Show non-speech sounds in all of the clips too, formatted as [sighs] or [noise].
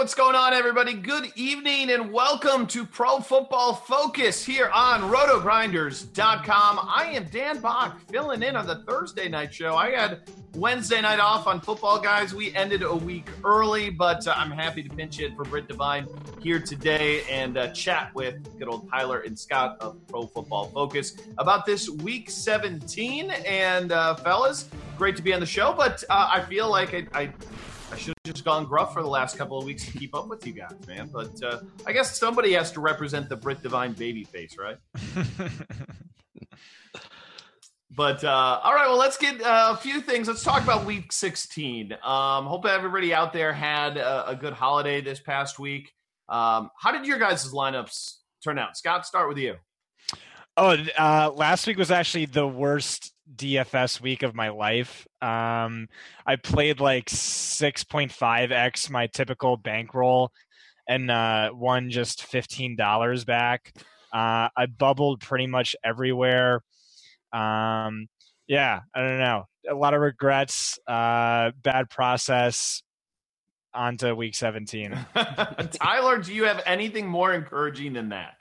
What's going on, everybody? Good evening and welcome to Pro Football Focus here on rotogrinders.com. I am Dan Bach filling in on the Thursday night show. I had Wednesday night off on football, guys. We ended a week early, but uh, I'm happy to pinch it for Britt Devine here today and uh, chat with good old Tyler and Scott of Pro Football Focus about this week 17. And, uh, fellas, great to be on the show, but uh, I feel like I, I I should have just gone gruff for the last couple of weeks to keep up with you guys, man. But uh, I guess somebody has to represent the Brit Divine baby face, right? [laughs] but uh, all right, well, let's get uh, a few things. Let's talk about Week 16. Um, hope everybody out there had a, a good holiday this past week. Um, how did your guys' lineups turn out? Scott, start with you. Oh, uh, last week was actually the worst DFS week of my life. Um, I played like 6.5x my typical bankroll and uh, won just $15 back. Uh, I bubbled pretty much everywhere. Um, yeah, I don't know. A lot of regrets, uh, bad process. On to week 17. [laughs] Tyler, do you have anything more encouraging than that?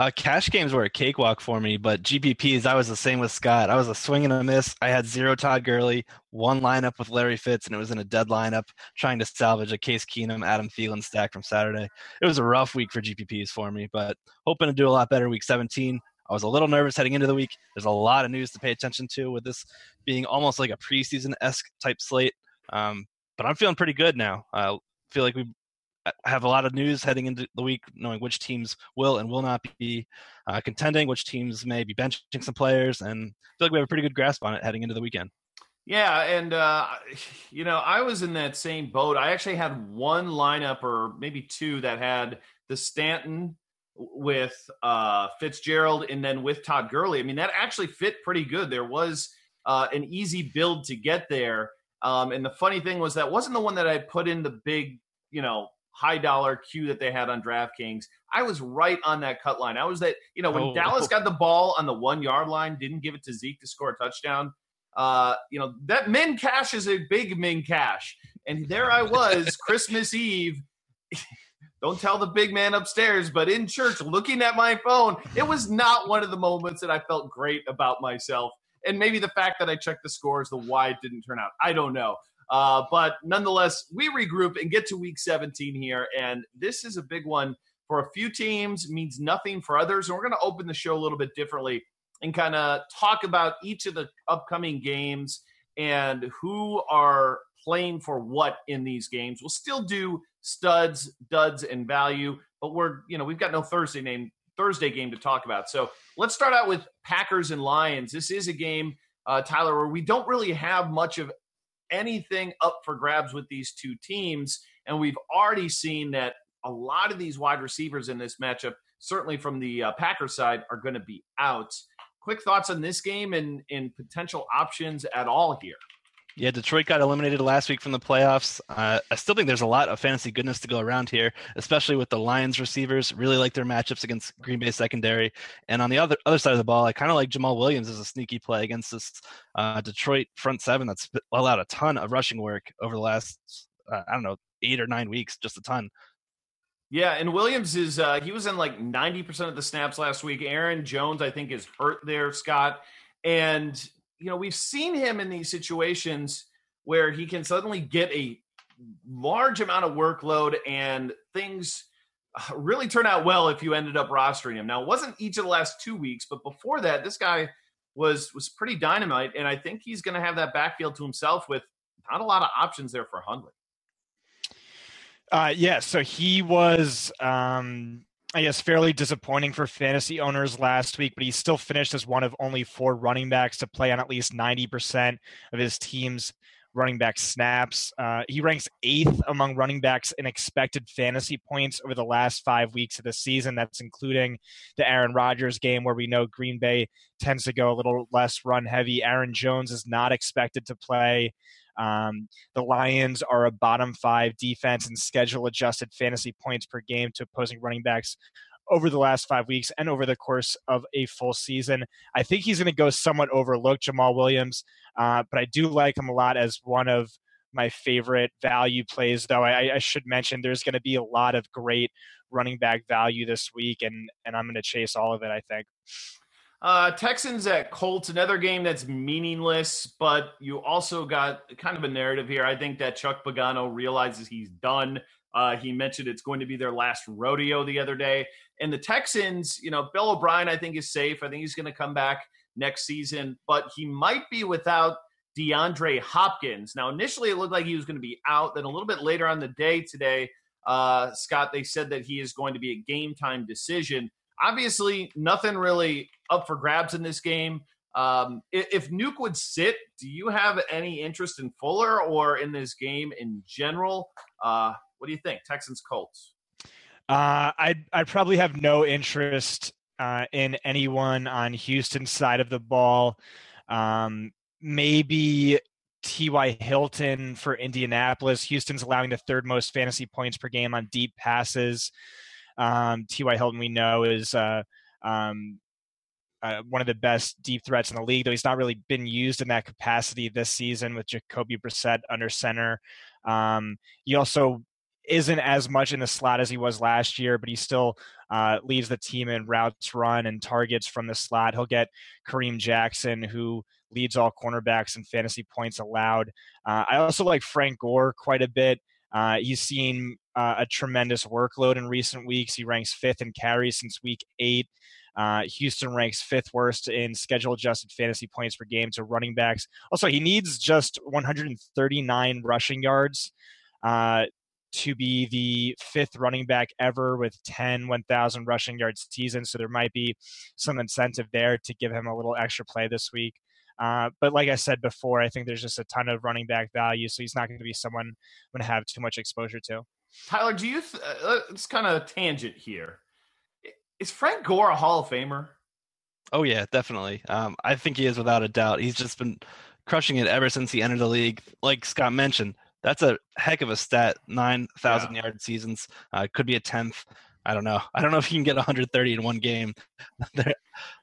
Uh, cash games were a cakewalk for me, but GPPs, I was the same with Scott. I was a swing and a miss. I had zero Todd Gurley, one lineup with Larry Fitz, and it was in a dead lineup trying to salvage a Case Keenum, Adam Thielen stack from Saturday. It was a rough week for GPPs for me, but hoping to do a lot better week 17. I was a little nervous heading into the week. There's a lot of news to pay attention to with this being almost like a preseason esque type slate. Um, but I'm feeling pretty good now. I feel like we have a lot of news heading into the week, knowing which teams will and will not be uh, contending, which teams may be benching some players, and I feel like we have a pretty good grasp on it heading into the weekend. Yeah, and uh, you know, I was in that same boat. I actually had one lineup, or maybe two, that had the Stanton with uh, Fitzgerald, and then with Todd Gurley. I mean, that actually fit pretty good. There was uh, an easy build to get there. Um, and the funny thing was that wasn't the one that I put in the big, you know, high dollar queue that they had on DraftKings. I was right on that cut line. I was that, you know, when oh. Dallas got the ball on the one yard line, didn't give it to Zeke to score a touchdown. Uh, you know, that min cash is a big min cash. And there I was, [laughs] Christmas Eve. [laughs] Don't tell the big man upstairs, but in church, looking at my phone, it was not one of the moments that I felt great about myself. And maybe the fact that I checked the scores, the why it didn't turn out, I don't know. Uh, but nonetheless, we regroup and get to week 17 here. And this is a big one for a few teams, means nothing for others. And we're going to open the show a little bit differently and kind of talk about each of the upcoming games and who are playing for what in these games. We'll still do studs, duds, and value, but we're, you know, we've got no Thursday name Thursday game to talk about. So let's start out with Packers and Lions. This is a game, uh, Tyler, where we don't really have much of anything up for grabs with these two teams. And we've already seen that a lot of these wide receivers in this matchup, certainly from the uh, Packers side, are going to be out. Quick thoughts on this game and, and potential options at all here. Yeah, Detroit got eliminated last week from the playoffs. Uh, I still think there's a lot of fantasy goodness to go around here, especially with the Lions receivers. Really like their matchups against Green Bay secondary. And on the other other side of the ball, I kind of like Jamaal Williams as a sneaky play against this uh, Detroit front seven that's allowed a ton of rushing work over the last uh, I don't know eight or nine weeks, just a ton. Yeah, and Williams is uh, he was in like ninety percent of the snaps last week. Aaron Jones, I think, is hurt there, Scott, and you know, we've seen him in these situations where he can suddenly get a large amount of workload and things uh, really turn out well if you ended up rostering him. Now, it wasn't each of the last two weeks, but before that, this guy was was pretty dynamite, and I think he's going to have that backfield to himself with not a lot of options there for Hundley. Uh, yeah, so he was um, I guess fairly disappointing for fantasy owners last week, but he still finished as one of only four running backs to play on at least 90% of his team's running back snaps. Uh, he ranks eighth among running backs in expected fantasy points over the last five weeks of the season. That's including the Aaron Rodgers game, where we know Green Bay tends to go a little less run heavy. Aaron Jones is not expected to play. Um, the Lions are a bottom five defense and schedule adjusted fantasy points per game to opposing running backs over the last five weeks and over the course of a full season. I think he's going to go somewhat overlooked, Jamaal Williams, uh, but I do like him a lot as one of my favorite value plays. Though I, I should mention there's going to be a lot of great running back value this week, and and I'm going to chase all of it. I think. Uh, Texans at Colts, another game that's meaningless, but you also got kind of a narrative here. I think that Chuck Pagano realizes he's done. Uh, he mentioned it's going to be their last rodeo the other day. And the Texans, you know, Bill O'Brien, I think, is safe. I think he's going to come back next season, but he might be without DeAndre Hopkins. Now, initially, it looked like he was going to be out. Then a little bit later on the day today, uh, Scott, they said that he is going to be a game time decision obviously nothing really up for grabs in this game. Um, if Nuke would sit, do you have any interest in Fuller or in this game in general? Uh, what do you think, Texans Colts? Uh, I'd I'd probably have no interest uh, in anyone on Houston's side of the ball. Um, maybe T.Y. Hilton for Indianapolis. Houston's allowing the third most fantasy points per game on deep passes. Um, T.Y. Hilton, we know, is uh, um, uh, one of the best deep threats in the league, though he's not really been used in that capacity this season with Jacoby Brissett under center. Um, he also isn't as much in the slot as he was last year, but he still uh, leads the team in routes run and targets from the slot. He'll get Kareem Jackson, who leads all cornerbacks in fantasy points allowed. Uh, I also like Frank Gore quite a bit. Uh, he's seen uh, a tremendous workload in recent weeks. He ranks fifth in carries since week eight. Uh, Houston ranks fifth worst in schedule adjusted fantasy points per game to running backs. Also, he needs just 139 rushing yards uh, to be the fifth running back ever with 10 1,000 rushing yards season. So there might be some incentive there to give him a little extra play this week. Uh, but like I said before, I think there's just a ton of running back value, so he's not going to be someone I'm going to have too much exposure to. Tyler, do you? Th- uh, it's kind of a tangent here. Is Frank Gore a Hall of Famer? Oh yeah, definitely. Um, I think he is without a doubt. He's just been crushing it ever since he entered the league. Like Scott mentioned, that's a heck of a stat. Nine thousand yeah. yard seasons. Uh, could be a tenth. I don't know. I don't know if he can get 130 in one game, [laughs]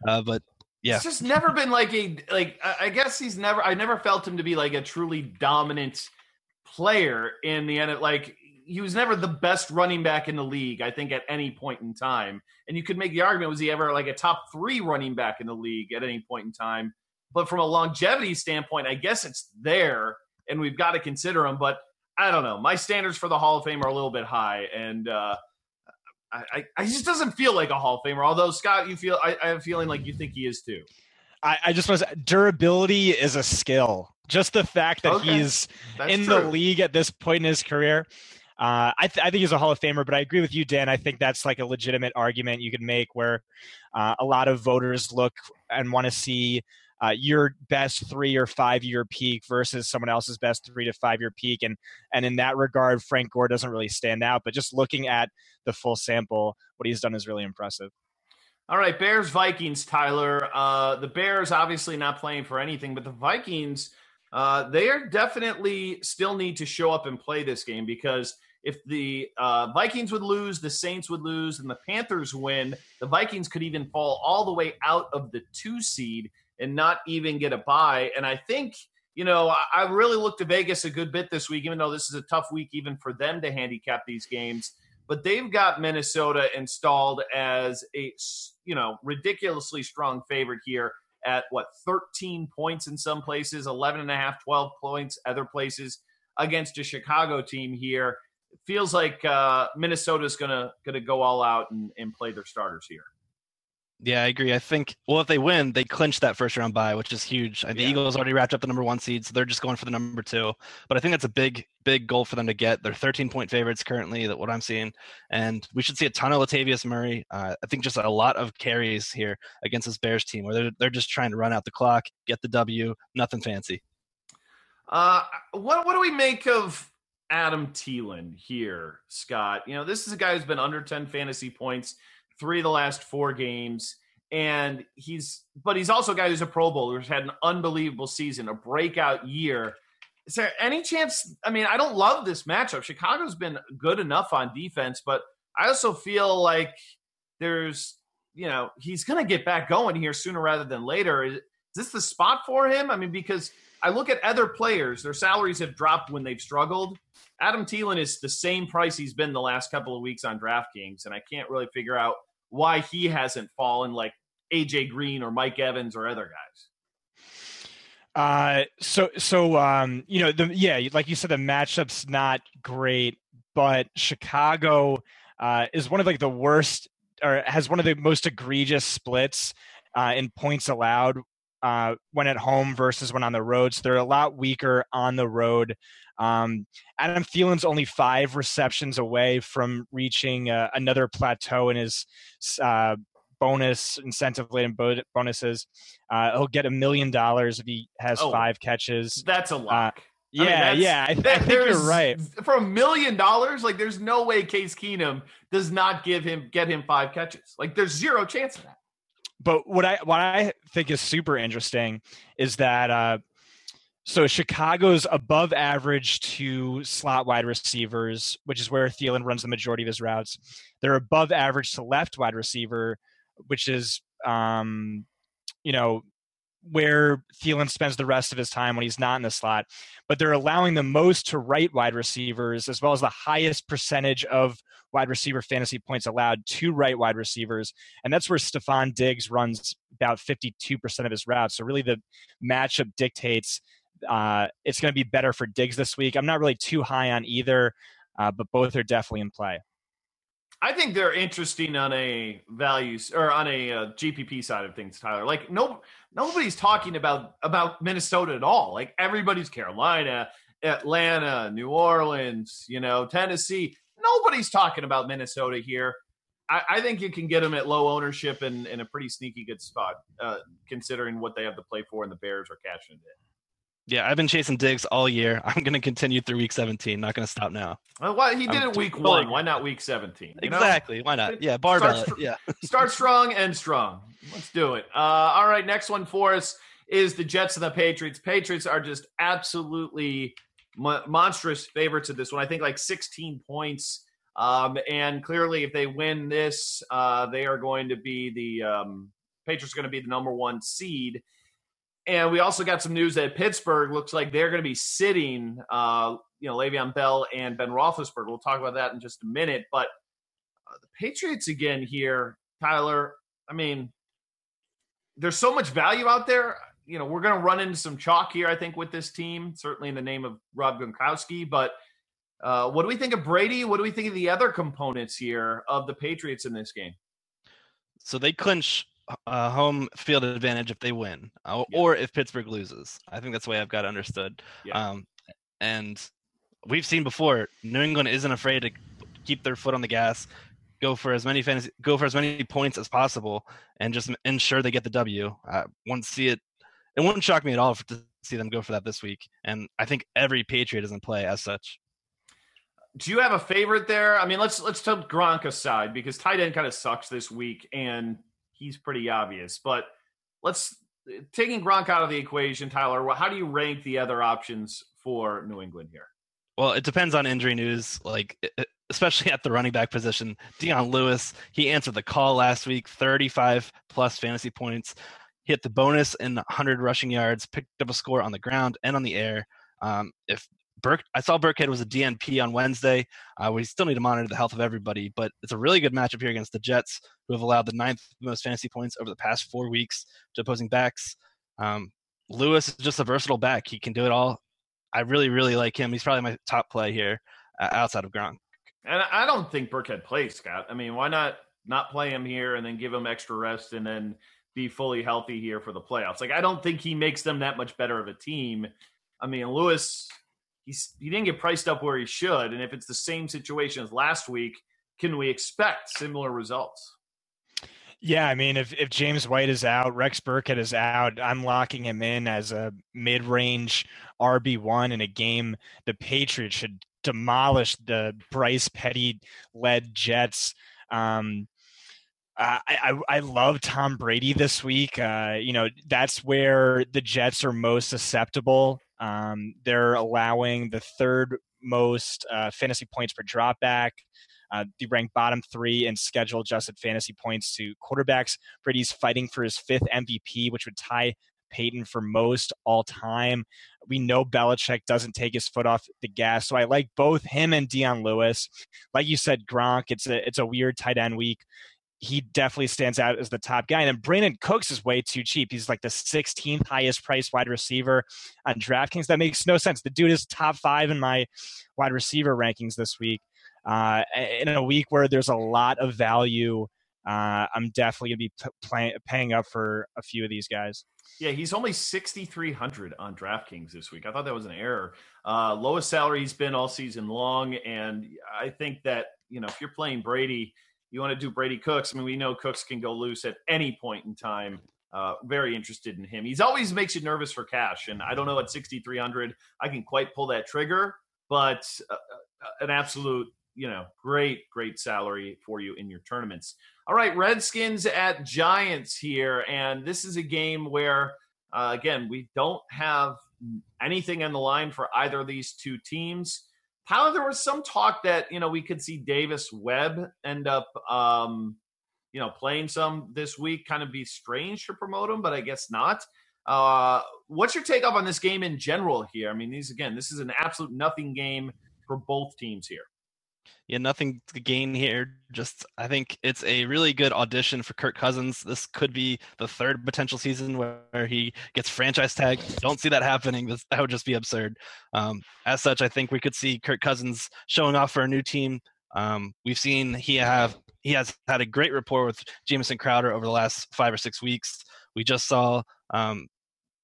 uh, but yeah, it's just never been like a like. I guess he's never. I never felt him to be like a truly dominant player in the end. Like he was never the best running back in the league. I think at any point in time, and you could make the argument: was he ever like a top three running back in the league at any point in time? But from a longevity standpoint, I guess it's there, and we've got to consider him. But I don't know. My standards for the Hall of Fame are a little bit high, and uh, I, I, just doesn't feel like a Hall of Famer. Although Scott, you feel I, I have a feeling like you think he is too. I, I just was durability is a skill. Just the fact that okay. he's That's in true. the league at this point in his career. Uh, I, th- I, think he's a Hall of Famer, but I agree with you, Dan. I think that's like a legitimate argument you could make where uh, a lot of voters look and want to see uh, your best three or five year peak versus someone else's best three to five year peak. And, and in that regard, Frank Gore doesn't really stand out. But just looking at the full sample, what he's done is really impressive. All right, Bears Vikings, Tyler. Uh, the Bears obviously not playing for anything, but the Vikings, uh, they are definitely still need to show up and play this game because if the uh, Vikings would lose, the Saints would lose, and the Panthers win, the Vikings could even fall all the way out of the two seed and not even get a bye. And I think, you know, I, I really looked to Vegas a good bit this week, even though this is a tough week even for them to handicap these games. But they've got Minnesota installed as a, you know, ridiculously strong favorite here at what 13 points in some places, 11 and a half, 12 points other places against a Chicago team here. It feels like uh, Minnesota's gonna gonna go all out and, and play their starters here. Yeah, I agree. I think well, if they win, they clinch that first round bye, which is huge. The yeah. Eagles already wrapped up the number one seed, so they're just going for the number two. But I think that's a big, big goal for them to get. They're 13 point favorites currently, that what I'm seeing, and we should see a ton of Latavius Murray. Uh, I think just a lot of carries here against this Bears team, where they're they're just trying to run out the clock, get the W, nothing fancy. Uh, what what do we make of Adam Thielen here, Scott? You know, this is a guy who's been under 10 fantasy points three of the last four games. And he's, but he's also a guy who's a Pro Bowler, who's had an unbelievable season, a breakout year. Is there any chance? I mean, I don't love this matchup. Chicago's been good enough on defense, but I also feel like there's, you know, he's going to get back going here sooner rather than later. Is, is this the spot for him? I mean, because I look at other players, their salaries have dropped when they've struggled. Adam Thielen is the same price he's been the last couple of weeks on DraftKings, and I can't really figure out why he hasn't fallen like AJ Green or Mike Evans or other guys. Uh, so so um, you know the yeah, like you said, the matchup's not great, but Chicago uh, is one of like the worst or has one of the most egregious splits uh, in points allowed uh, when at home versus when on the road. So they're a lot weaker on the road. Um, Adam Thielen's only five receptions away from reaching uh, another plateau in his uh, bonus incentive laden bonuses. Uh, he'll get a million dollars if he has oh, five catches. That's a lock. Uh, yeah, I mean, yeah, I, that, I think you're right. For a million dollars, like there's no way Case Keenum does not give him get him five catches. Like there's zero chance of that. But what I what I think is super interesting is that uh, so Chicago's above average to slot wide receivers, which is where Thielen runs the majority of his routes. They're above average to left wide receiver, which is um, you know where Thielen spends the rest of his time when he's not in the slot. But they're allowing the most to right wide receivers, as well as the highest percentage of wide receiver fantasy points allowed to right wide receivers. And that's where Stefon Diggs runs about 52% of his routes. So really the matchup dictates uh, it's going to be better for Diggs this week. I'm not really too high on either, uh, but both are definitely in play. I think they're interesting on a values or on a uh, GPP side of things, Tyler. Like no, nobody's talking about about Minnesota at all. Like everybody's Carolina, Atlanta, New Orleans, you know, Tennessee. Nobody's talking about Minnesota here. I, I think you can get them at low ownership and in a pretty sneaky good spot, uh, considering what they have to play for, and the Bears are cashing it. Yeah, I've been chasing Diggs all year. [laughs] I'm going to continue through week 17. Not going to stop now. Well, why he did I'm it week one? Why not week 17? Exactly. Know? Why not? Yeah, barbell. Start, yeah. start strong and strong. Let's do it. Uh, all right, next one for us is the Jets and the Patriots. Patriots are just absolutely mo- monstrous favorites of this one. I think like 16 points. Um, and clearly, if they win this, uh, they are going to be the um, Patriots are going to be the number one seed. And we also got some news that Pittsburgh looks like they're going to be sitting, uh, you know, Le'Veon Bell and Ben Roethlisberger. We'll talk about that in just a minute. But uh, the Patriots again here, Tyler. I mean, there's so much value out there. You know, we're going to run into some chalk here, I think, with this team. Certainly in the name of Rob Gronkowski. But uh, what do we think of Brady? What do we think of the other components here of the Patriots in this game? So they clinch uh, home field advantage if they win, uh, yeah. or if Pittsburgh loses. I think that's the way I've got understood. Yeah. Um, and we've seen before, New England isn't afraid to keep their foot on the gas, go for as many fantasy, go for as many points as possible, and just ensure they get the W. I won't see it it wouldn't shock me at all to see them go for that this week. And I think every Patriot is in play as such. Do you have a favorite there? I mean, let's let's take Gronk aside because tight end kind of sucks this week, and he's pretty obvious. But let's taking Gronk out of the equation, Tyler. How do you rank the other options for New England here? Well, it depends on injury news. Like especially at the running back position, Dion Lewis. He answered the call last week, 35 plus fantasy points. Hit the bonus in 100 rushing yards, picked up a score on the ground and on the air. Um, if Burke, I saw Burkhead was a DNP on Wednesday. Uh, we still need to monitor the health of everybody, but it's a really good matchup here against the Jets, who have allowed the ninth most fantasy points over the past four weeks to opposing backs. Um, Lewis is just a versatile back; he can do it all. I really, really like him. He's probably my top play here uh, outside of Gronk. And I don't think Burkhead plays, Scott. I mean, why not not play him here and then give him extra rest and then be fully healthy here for the playoffs? Like, I don't think he makes them that much better of a team. I mean, Lewis he's he didn't get priced up where he should. And if it's the same situation as last week, can we expect similar results? Yeah, I mean, if if James White is out, Rex Burkhead is out, I'm locking him in as a mid-range RB one in a game the Patriots should demolish the Bryce Petty-led Jets. Um, I, I, I love Tom Brady this week. Uh, you know that's where the Jets are most susceptible um, they're allowing the third most uh, fantasy points per dropback. Uh, they rank bottom three in schedule adjusted fantasy points to quarterbacks. Brady's fighting for his fifth MVP, which would tie Peyton for most all time. We know Belichick doesn't take his foot off the gas, so I like both him and Dion Lewis. Like you said, Gronk. It's a it's a weird tight end week he definitely stands out as the top guy. And then Brandin Cooks is way too cheap. He's like the 16th highest priced wide receiver on DraftKings. That makes no sense. The dude is top five in my wide receiver rankings this week. Uh, in a week where there's a lot of value, uh, I'm definitely going to be p- play- paying up for a few of these guys. Yeah, he's only 6,300 on DraftKings this week. I thought that was an error. Uh, lowest salary he's been all season long. And I think that, you know, if you're playing Brady – you want to do Brady Cooks. I mean, we know Cooks can go loose at any point in time. Uh, very interested in him. He's always makes you nervous for cash, and I don't know at 6,300 I can quite pull that trigger, but uh, uh, an absolute, you know, great, great salary for you in your tournaments. All right, Redskins at Giants here, and this is a game where, uh, again, we don't have anything on the line for either of these two teams. Tyler, there was some talk that you know we could see Davis Webb end up, um, you know, playing some this week. Kind of be strange to promote him, but I guess not. Uh, what's your take on this game in general here? I mean, these again, this is an absolute nothing game for both teams here yeah, nothing to gain here. Just I think it's a really good audition for Kirk Cousins. This could be the third potential season where he gets franchise tag. Don't see that happening. This, that would just be absurd. Um, as such, I think we could see Kirk Cousins showing off for a new team. Um, we've seen he have he has had a great rapport with Jamison Crowder over the last five or six weeks. We just saw um,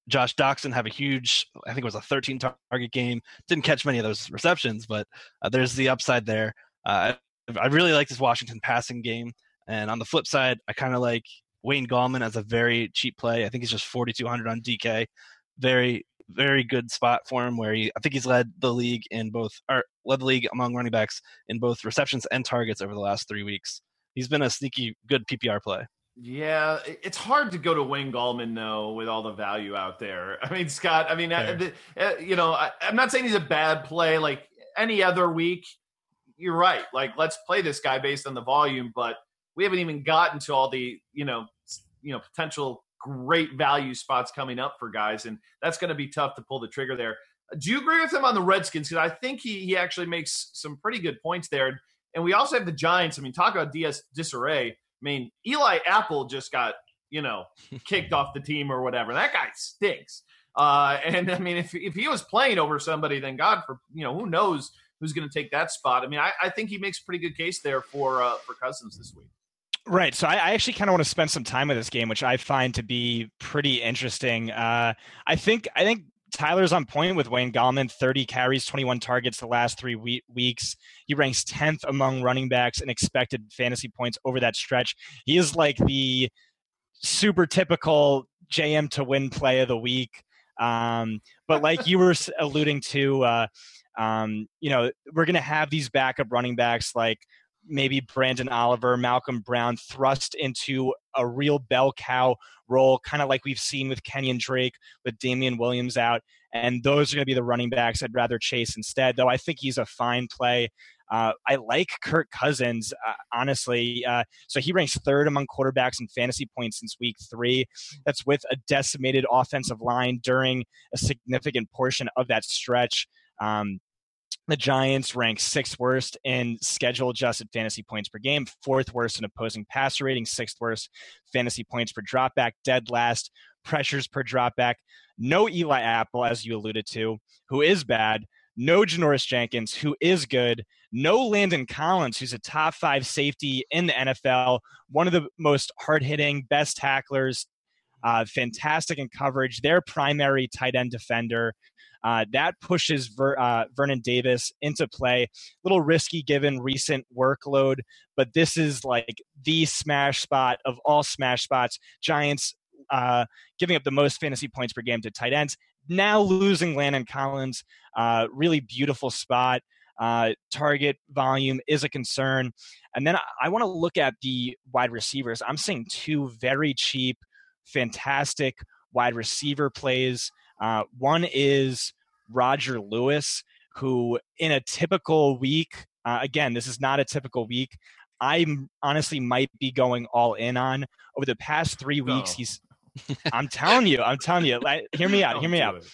Josh Doctson have a huge, I think it was a 13 target game. Didn't catch many of those receptions, but uh, there's the upside there. Uh, I really like this Washington passing game. And on the flip side, I kind of like Wayne Gallman as a very cheap play. I think he's just 4,200 on DK. Very, very good spot for him where he, I think he's led the league in both, or led the league among running backs in both receptions and targets over the last three weeks. He's been a sneaky good PPR play. Yeah, it's hard to go to Wayne Gallman though with all the value out there. [laughs] I mean, Scott. I mean, uh, uh, you know, I, I'm not saying he's a bad play. Like any other week, you're right. Like let's play this guy based on the volume, but we haven't even gotten to all the you know you know potential great value spots coming up for guys, and that's going to be tough to pull the trigger there. Do you agree with him on the Redskins? Because I think he he actually makes some pretty good points there, and we also have the Giants. I mean, talk about DS disarray. I mean, Eli Apple just got, you know, [laughs] kicked off the team or whatever. That guy stinks. Uh, and I mean, if, if he was playing over somebody, then God, for you know, who knows who's going to take that spot? I mean, I, I, think he makes a pretty good case there for uh, for Cousins this week. Right. So I, I actually kind of want to spend some time with this game, which I find to be pretty interesting. Uh, I think I think Tyler's on point with Wayne Gallman, 30 carries, 21 targets the last three we- weeks. He ranks 10th among running backs in expected fantasy points over that stretch. He is like the super typical JM to win play of the week. Um, but like you were alluding to, uh, um, you know, we're going to have these backup running backs like maybe Branden Oliver, Malcolm Brown thrust into a real bell cow role, kind of like we've seen with Kenyan Drake, with Damien Williams out. And those are going to be the running backs I'd rather chase instead, though I think he's a fine play. Uh, I like Kirk Cousins, uh, honestly. Uh, so he ranks third among quarterbacks in fantasy points since week three. That's with a decimated offensive line during a significant portion of that stretch. Um, the Giants rank sixth worst in schedule adjusted fantasy points per game, fourth worst in opposing passer rating, sixth worst fantasy points per dropback, dead last pressures per dropback. No Eli Apple, as you alluded to, who is bad. No Janoris Jenkins, who is good. No Landon Collins, who's a top five safety in the NFL, one of the most hard hitting, best tacklers, uh, fantastic in coverage. Their primary tight end defender. Uh, that pushes Ver, uh, Vernon Davis into play. A little risky given recent workload, but this is like the smash spot of all smash spots. Giants uh, giving up the most fantasy points per game to tight ends. Now losing Landon Collins, uh, really beautiful spot. Uh, target volume is a concern. And then I, I want to look at the wide receivers. I'm seeing two very cheap, fantastic wide receiver plays. Uh, one is Roger Lewis, who in a typical week, uh, again, this is not a typical week. I honestly might be going all in on over the past three weeks. He's, [laughs] I'm telling you, I'm telling you. Like, hear me out. Hear me out. It.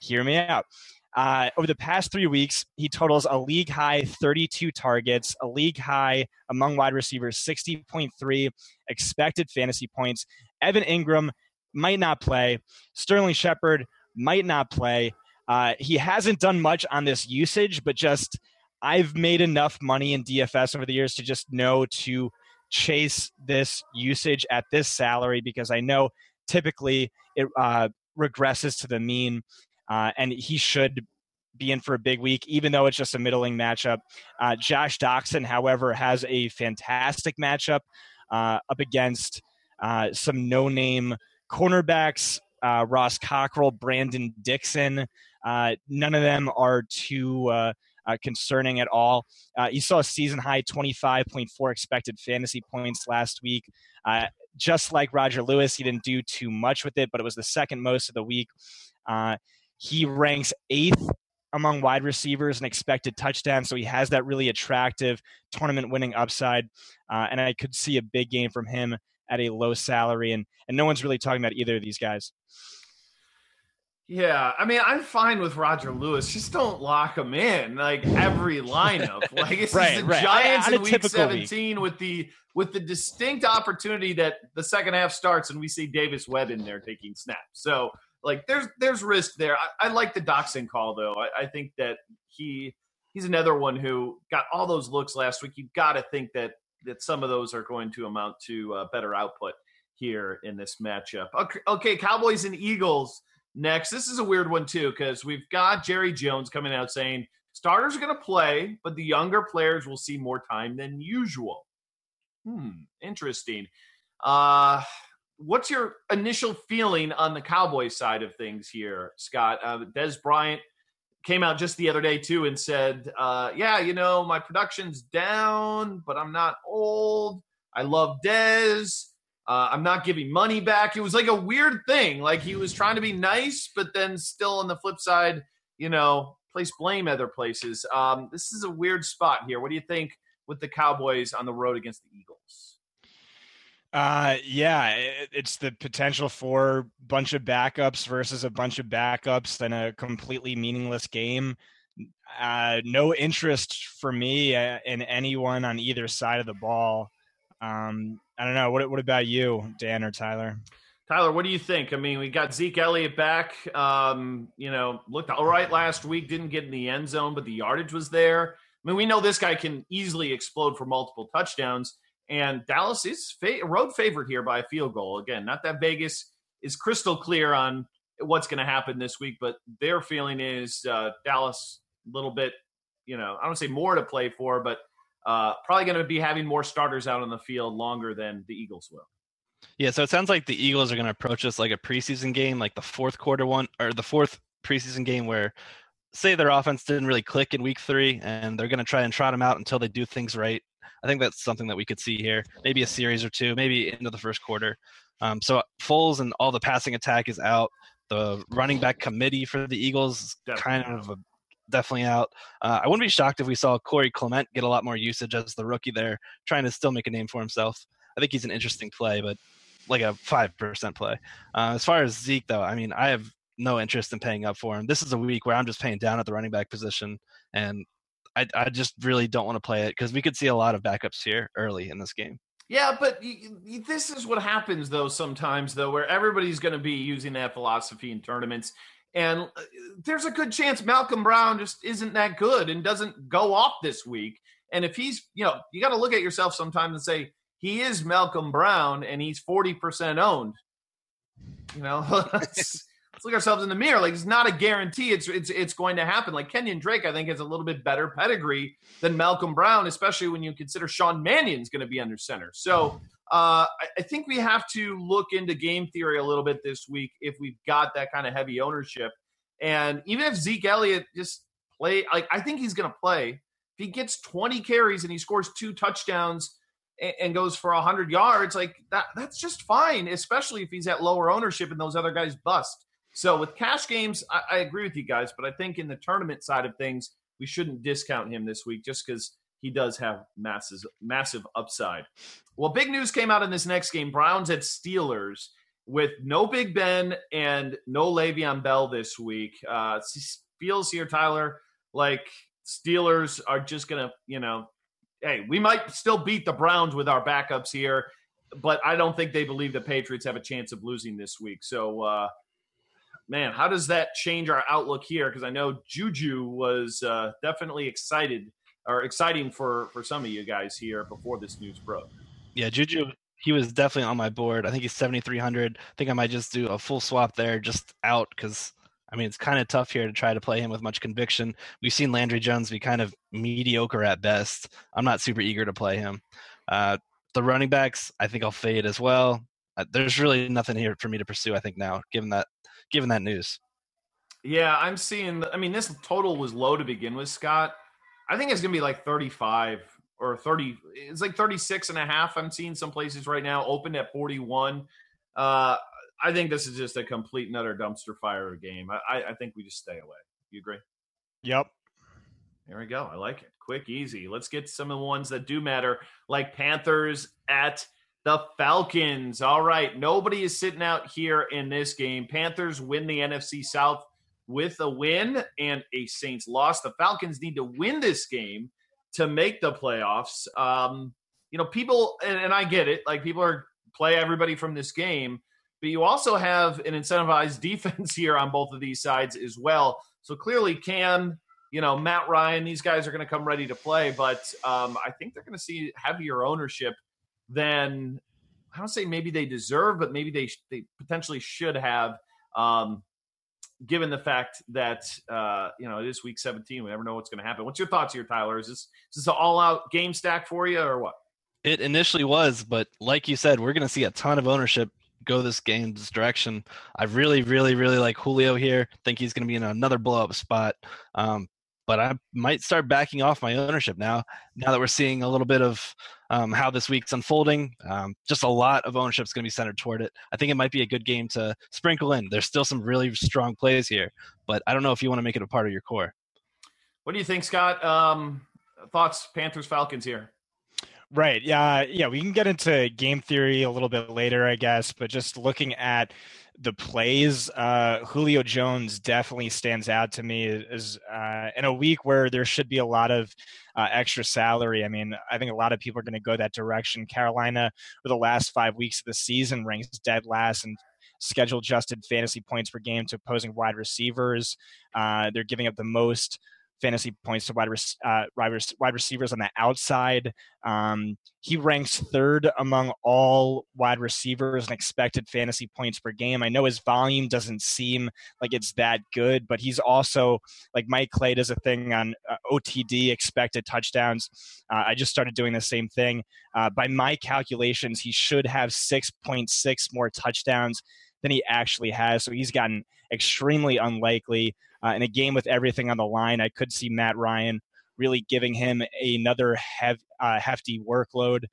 Hear me out. Uh, over the past three weeks, he totals a league high 32 targets, a league high among wide receivers 60.3 expected fantasy points. Evan Engram might not play. Sterling Shepard might not play. Uh, he hasn't done much on this usage, but just I've made enough money in DFS over the years to just know to chase this usage at this salary because I know typically it uh, regresses to the mean, uh, and he should be in for a big week, even though it's just a middling matchup. Uh, Josh Doctson, however, has a fantastic matchup uh, up against uh, some no-name cornerbacks. Uh, Ross Cockrell, Brandon Dixon, uh, none of them are too uh, uh, concerning at all. Uh, you saw a season high 25.4 expected fantasy points last week. Uh, just like Roger Lewis, he didn't do too much with it, but it was the second most of the week. Uh, he ranks eighth among wide receivers and expected touchdowns, so he has that really attractive tournament winning upside. and I could see a big game from him at a low salary, and, and no one's really talking about either of these guys. Yeah, I mean, I'm fine with Roger Lewis. Just don't lock him in like every lineup. [laughs] Like it's right, the right. Giants in week 17 week. with the with the distinct opportunity that the second half starts and we see Davis Webb in there taking snaps. So like there's there's risk there. I, I like the Doctson call though. I, I, think that he he's another one who got all those looks last week. You've got to think that that some of those are going to amount to uh, better output here in this matchup. Okay, okay, Cowboys and Eagles Next, this is a weird one too because we've got Jerry Jones coming out saying starters are going to play, but the younger players will see more time than usual. Hmm, interesting. Uh, what's your initial feeling on the Cowboys side of things here, Scott? Uh, Dez Bryant came out just the other day too and said, uh, "Yeah, you know, my production's down, but I'm not old. I love Dez." Uh, I'm not giving money back. It was like a weird thing. Like he was trying to be nice, but then still on the flip side, you know, place blame other places. Um, this is a weird spot here. What do you think with the Cowboys on the road against the Eagles? Uh, yeah, it's the potential for bunch of backups versus a bunch of backups in a completely meaningless game. Uh, no interest for me uh, in anyone on either side of the ball. Um, I don't know. What what about you, Dan or Tyler? Tyler, what do you think? I mean, we got Zeke Elliott back. Um, you know, looked all right last week. Didn't get in the end zone, but the yardage was there. I mean, we know this guy can easily explode for multiple touchdowns. And Dallas is fa- road favorite here by a field goal. Again, not that Vegas is crystal clear on what's going to happen this week, but their feeling is uh, Dallas a little bit, you know, I don't say more to play for, but uh, probably going to be having more starters out on the field longer than the Eagles will. Yeah, so it sounds like the Eagles are going to approach this like a preseason game, like the fourth quarter one or the fourth preseason game where say their offense didn't really click in week three and they're going to try and trot them out until they do things right. I think that's something that we could see here. Maybe a series or two, maybe into the first quarter. Um, so Foles and all the passing attack is out. The running back committee for the Eagles kind of a, definitely out. Uh, I wouldn't be shocked if we saw Corey Clement get a lot more usage as the rookie there, trying to still make a name for himself. I think he's an interesting play, but like a five percent play. Uh, as far as Zeke, though, I mean, I have no interest in paying up for him. This is a week where I'm just paying down at the running back position, and I, I just really don't want to play it because we could see a lot of backups here early in this game. Yeah, but you, you, this is what happens though sometimes though, where everybody's going to be using that philosophy in tournaments, and uh, there's a good chance Malcolm Brown just isn't that good and doesn't go off this week. And if he's, you know, you got to look at yourself sometimes and say he is Malcolm Brown and he's forty percent owned. You know, [laughs] let's look ourselves in the mirror. Like it's not a guarantee it's it's it's going to happen. Like Kenyan Drake, I think has a little bit better pedigree than Malcolm Brown, especially when you consider Sean Mannion's going to be under center. So uh, I, I think we have to look into game theory a little bit this week if we've got that kind of heavy ownership. And even if Zeke Elliott just play, like I think he's going to play. If he gets 20 carries and he scores two touchdowns and goes for 100 yards like that that's just fine especially if he's at lower ownership and those other guys bust so with cash games, I, I, agree with you guys, but I think in the tournament side of things, we shouldn't discount him this week just because he does have massive massive upside. Well, big news came out in this next game: Browns at Steelers with no Big Ben and no Le'Veon Bell this week. Uh, feels here, Tyler, like Steelers are just gonna, you know, hey, we might still beat the Browns with our backups here, but I don't think they believe the Patriots have a chance of losing this week. So. Uh, man, how does that change our outlook here? Because I know Juju was uh, definitely excited or exciting for for some of you guys here before this news broke. Yeah, Juju, he was definitely on my board. I think he's seventy three hundred. I think I might just do a full swap there, just out because. I mean, it's kind of tough here to try to play him with much conviction. We've seen Landry Jones be kind of mediocre at best. I'm not super eager to play him. Uh, the running backs, I think I'll fade as well. Uh, there's really nothing here for me to pursue. I think now, given that given that news. Yeah, I'm seeing. I mean, this total was low to begin with, Scott. I think it's going to be like 35 or 30. It's like 36 and a half. I'm seeing some places right now open at 41. Uh, I think this is just a complete and utter dumpster fire game. I, I think we just stay away. You agree? Yep. There we go. I like it. Quick, easy. Let's get some of the ones that do matter, like Panthers at the Falcons. All right. Nobody is sitting out here in this game. Panthers win the NFC South with a win and a Saints loss. The Falcons need to win this game to make the playoffs. Um, you know, people, and, and I get it, like people are play everybody from this game, but you also have an incentivized [laughs] defense here on both of these sides as well. So clearly, Cam, you know, Matt Ryan, these guys are going to come ready to play, but um, I think they're going to see heavier ownership than I don't say maybe they deserve, but maybe they they potentially should have. Um, given the fact that uh, you know it is week 17, we never know what's going to happen. What's your thoughts here, Tyler? Is this is this an all-out game stack for you, or what? It initially was, but like you said, we're going to see a ton of ownership go this game's direction. I really, really, really like Julio here. Think he's going to be in another blow-up spot. Um, but I might start backing off my ownership now. Now that we're seeing a little bit of um, how this week's unfolding, um, just a lot of ownership is going to be centered toward it. I think it might be a good game to sprinkle in. There's still some really strong plays here, but I don't know if you want to make it a part of your core. What do you think, Scott? Um, thoughts, Panthers Falcons here? Right. Yeah. Yeah. We can get into game theory a little bit later, I guess. But just looking at the plays, uh, Julio Jones definitely stands out to me as uh, in a week where there should be a lot of uh, extra salary. I mean, I think a lot of people are going to go that direction. Carolina, for the last five weeks of the season, ranks dead last and schedule adjusted fantasy points per game to opposing wide receivers. Uh, they're giving up the most fantasy points to wide, uh, wide receivers on the outside. Um, he ranks third among all wide receivers and expected fantasy points per game. I know his volume doesn't seem like it's that good, but he's also like Mike Clay does a thing on uh, OTD expected touchdowns. Uh, I just started doing the same thing. Uh, by my calculations, he should have 6.6 more touchdowns than he actually has. So he's gotten extremely unlikely. Uh, in a game with everything on the line, I could see Matt Ryan really giving him another hev- uh, hefty workload.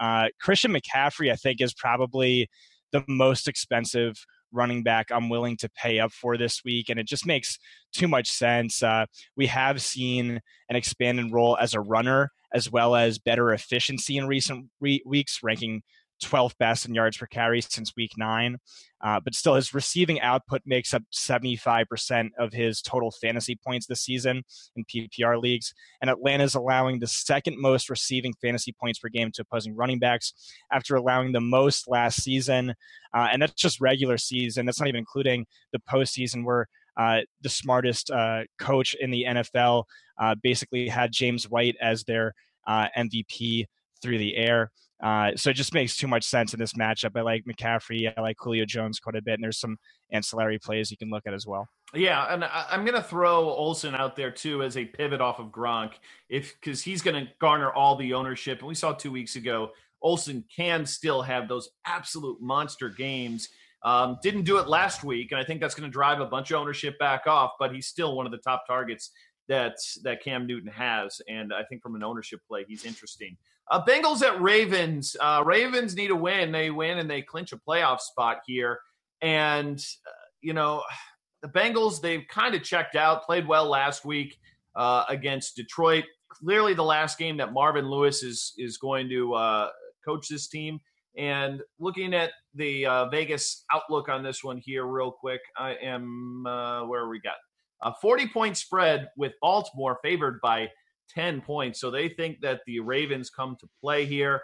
Uh, Christian McCaffrey, I think, is probably the most expensive running back I'm willing to pay up for this week, and it just makes too much sense. Uh, we have seen an expanded role as a runner, as well as better efficiency in recent re- weeks, ranking 12th best in yards per carry since week nine. Uh, but still, his receiving output makes up 75% of his total fantasy points this season in PPR leagues. And Atlanta is allowing the second most receiving fantasy points per game to opposing running backs after allowing the most last season. Uh, and that's just regular season. That's not even including the postseason where uh, the smartest uh, coach in the NFL uh, basically had James White as their uh, MVP through the air. Uh, so it just makes too much sense in this matchup. I like McCaffrey. I like Julio Jones quite a bit, and there's some ancillary plays you can look at as well. Yeah, and I'm going to throw Olsen out there too as a pivot off of Gronk, if because he's going to garner all the ownership. And we saw two weeks ago, Olsen can still have those absolute monster games. Um, didn't do it last week, and I think that's going to drive a bunch of ownership back off. But he's still one of the top targets that that Cam Newton has, and I think from an ownership play, he's interesting. Uh, Bengals at Ravens. Uh, Ravens need a win. They win and they clinch a playoff spot here. And, uh, you know, [sighs] the Bengals, they've kind of checked out, played well last week uh, against Detroit. Clearly, the last game that Marvin Lewis is, is going to uh, coach this team. And looking at the uh, Vegas outlook on this one here, real quick, I am, where we got? A 40 point spread with Baltimore favored by 10 points. So they think that the Ravens come to play here.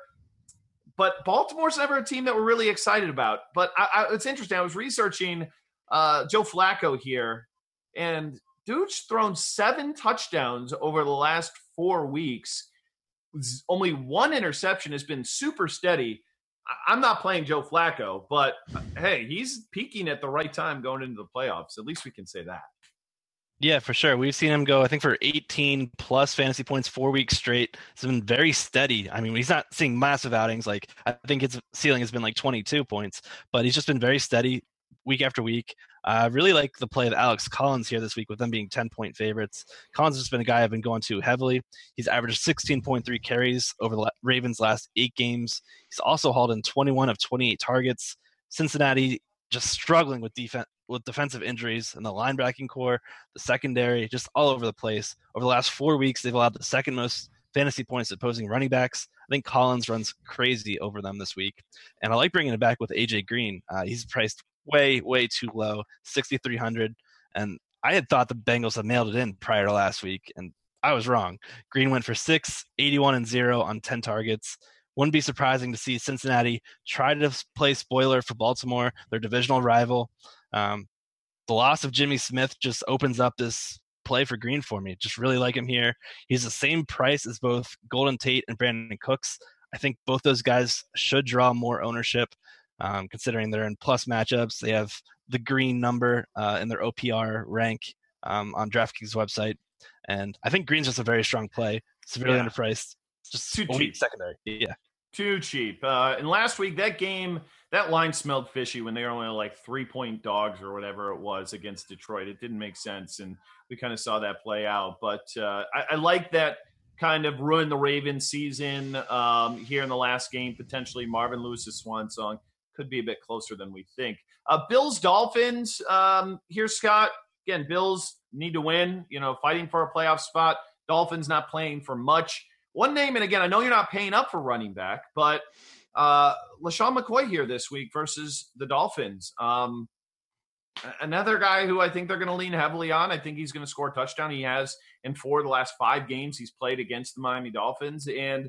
But Baltimore's never a team that we're really excited about. But I, I, it's interesting. I was researching uh, Joe Flacco here, and dude's thrown seven touchdowns over the last four weeks. Only one interception has been super steady. I'm not playing Joe Flacco, but hey, he's peaking at the right time going into the playoffs. At least we can say that. Yeah, for sure. We've seen him go, I think, for 18 plus fantasy points four weeks straight. It's been very steady. I mean, he's not seeing massive outings. Like, I think his ceiling has been like 22 points, but he's just been very steady week after week. I uh, really like the play of Alex Collins here this week with them being 10 point favorites. Collins has been a guy I've been going to heavily. He's averaged 16.3 carries over the Ravens' last eight games. He's also hauled in 21 of 28 targets. Cincinnati just struggling with defense with defensive injuries in the linebacking core, the secondary, just all over the place. Over the last four weeks, they've allowed the second most fantasy points opposing running backs. I think Collins runs crazy over them this week. And I like bringing it back with AJ Green. Uh, he's priced way, way too low, 6,300. And I had thought the Bengals had nailed it in prior to last week, and I was wrong. Green went for six, 81 and zero on 10 targets. Wouldn't be surprising to see Cincinnati try to play spoiler for Baltimore, their divisional rival. Um, the loss of Jimmy Smith just opens up this play for Green for me. Just really like him here. He's the same price as both Golden Tate and Brandin Cooks. I think both those guys should draw more ownership, um, considering they're in plus matchups. They have the green number uh, in their OPR rank um, on DraftKings website, and I think Green's just a very strong play. Severely yeah. underpriced. Just too cheap secondary. Yeah, too cheap. Uh, and last week that game that line smelled fishy when they were only like three point dogs or whatever it was against Detroit. It didn't make sense, and we kind of saw that play out. But uh, I, I, like that kind of ruined the Ravens season um, here in the last game. Potentially Marvin Lewis's swan song could be a bit closer than we think. Uh, Bills Dolphins um, here, Scott. Again, Bills need to win. You know, fighting for a playoff spot. Dolphins not playing for much. One name, and again, I know you're not paying up for running back, but uh, LeSean McCoy here this week versus the Dolphins. Um, another guy who I think they're going to lean heavily on. I think he's going to score a touchdown. He has in four of the last five games he's played against the Miami Dolphins. And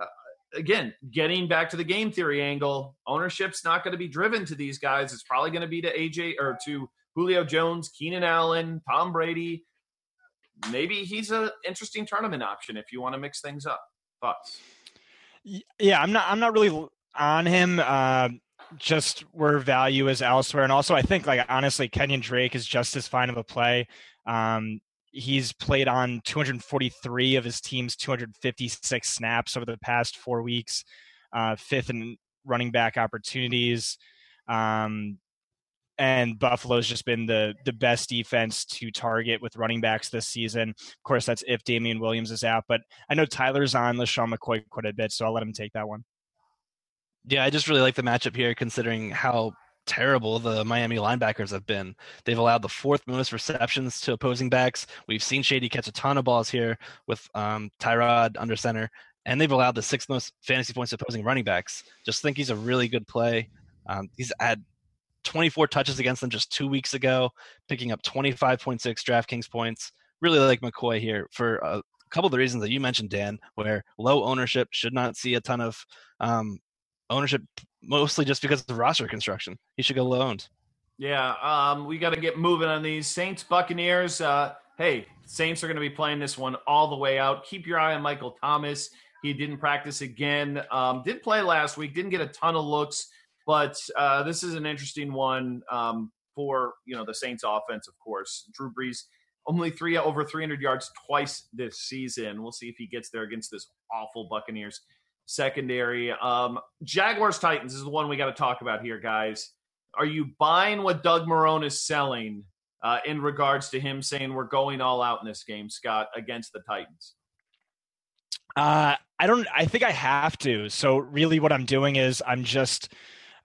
uh, again, getting back to the game theory angle, ownership's not going to be driven to these guys. It's probably going to be to AJ or to Julio Jones, Keenan Allen, Tom Brady. Maybe he's an interesting tournament option if you want to mix things up. Thoughts? Yeah, I'm not. I'm not really on him. Uh, just where value is elsewhere, and also I think like honestly, Kenyan Drake is just as fine of a play. Um, he's played on 243 of his team's 256 snaps over the past four weeks, uh, fifth in running back opportunities. Um, and Buffalo's just been the the best defense to target with running backs this season. Of course, that's if Damien Williams is out, but I know Tyler's on LeSean McCoy quite a bit, so I'll let him take that one. Yeah, I just really like the matchup here, considering how terrible the Miami linebackers have been. They've allowed the fourth most receptions to opposing backs. We've seen Shady catch a ton of balls here with um, Tyrod under center, and they've allowed the sixth most fantasy points to opposing running backs. Just think he's a really good play. Um, he's had 24 touches against them just two weeks ago, picking up 25.6 DraftKings points. Really like McCoy here for a couple of the reasons that you mentioned, Dan, where low ownership should not see a ton of um, ownership, mostly just because of roster construction. He should go low owned. Yeah, um, we got to get moving on these Saints Buccaneers. Uh, hey, Saints are going to be playing this one all the way out. Keep your eye on Michael Thomas. He didn't practice again. Um, did play last week. Didn't get a ton of looks. But uh, this is an interesting one um, for you know the Saints offense, of course. Drew Brees only three over 300 yards twice this season. We'll see if he gets there against this awful Buccaneers secondary. Um, Jaguars Titans is the one we got to talk about here, guys. Are you buying what Doug Marrone is selling uh, in regards to him saying we're going all out in this game, Scott, against the Titans? Uh, I don't. I think I have to. So really, what I'm doing is I'm just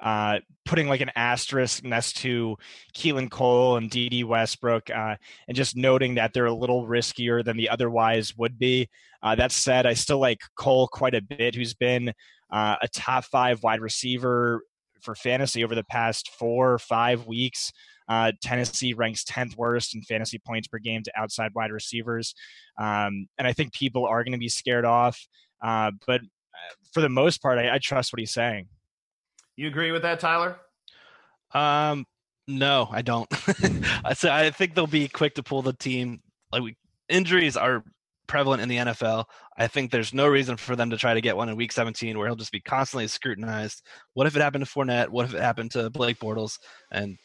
uh, putting like an asterisk next to Keelan Cole and Dede Westbrook, uh, and just noting that they're a little riskier than the otherwise would be. Uh, that said, I still like Cole quite a bit, who's been uh, a top five wide receiver for fantasy over the past four or five weeks. Uh, Tennessee ranks 10th worst in fantasy points per game to outside wide receivers. Um, and I think people are going to be scared off. Uh, but for the most part, I, I trust what he's saying. You agree with that, Tyler? Um, no, I don't. [laughs] I say I think they'll be quick to pull the team. Like we, injuries are prevalent in the NFL. I think there's no reason for them to try to get one in Week 17 where he'll just be constantly scrutinized. What if it happened to Fournette? What if it happened to Blake Bortles? And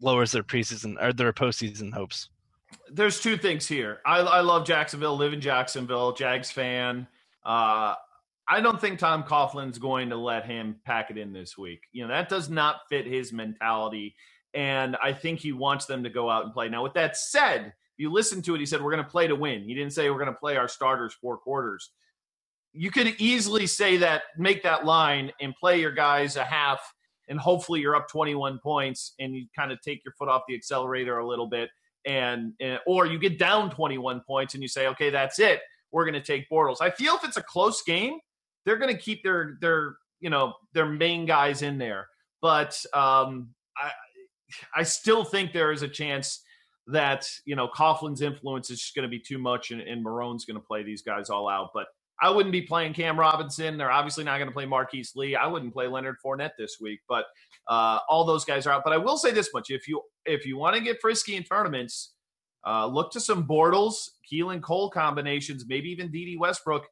lowers their preseason or their postseason hopes. There's two things here. I, I love Jacksonville. Live in Jacksonville. Jags fan. Uh, I don't think Tom Coughlin's going to let him pack it in this week. You know, that does not fit his mentality. And I think he wants them to go out and play. Now, with that said, you listen to it, he said, We're going to play to win. He didn't say we're going to play our starters four quarters. You could easily say that, make that line, and play your guys a half, and hopefully you're up 21 points and you kind of take your foot off the accelerator a little bit. And, and or you get down 21 points and you say, okay, that's it. We're going to take Bortles. I feel if it's a close game, they're going to keep their their you know their main guys in there. But um, I I still think there is a chance that you know Coughlin's influence is just going to be too much, and, and Marrone's going to play these guys all out. But I wouldn't be playing Cam Robinson. They're obviously not going to play Marquise Lee. I wouldn't play Leonard Fournette this week. But uh, all those guys are out. But I will say this much: if you if you want to get frisky in tournaments, uh, look to some Bortles, Keelan Cole combinations, maybe even Dede Westbrook.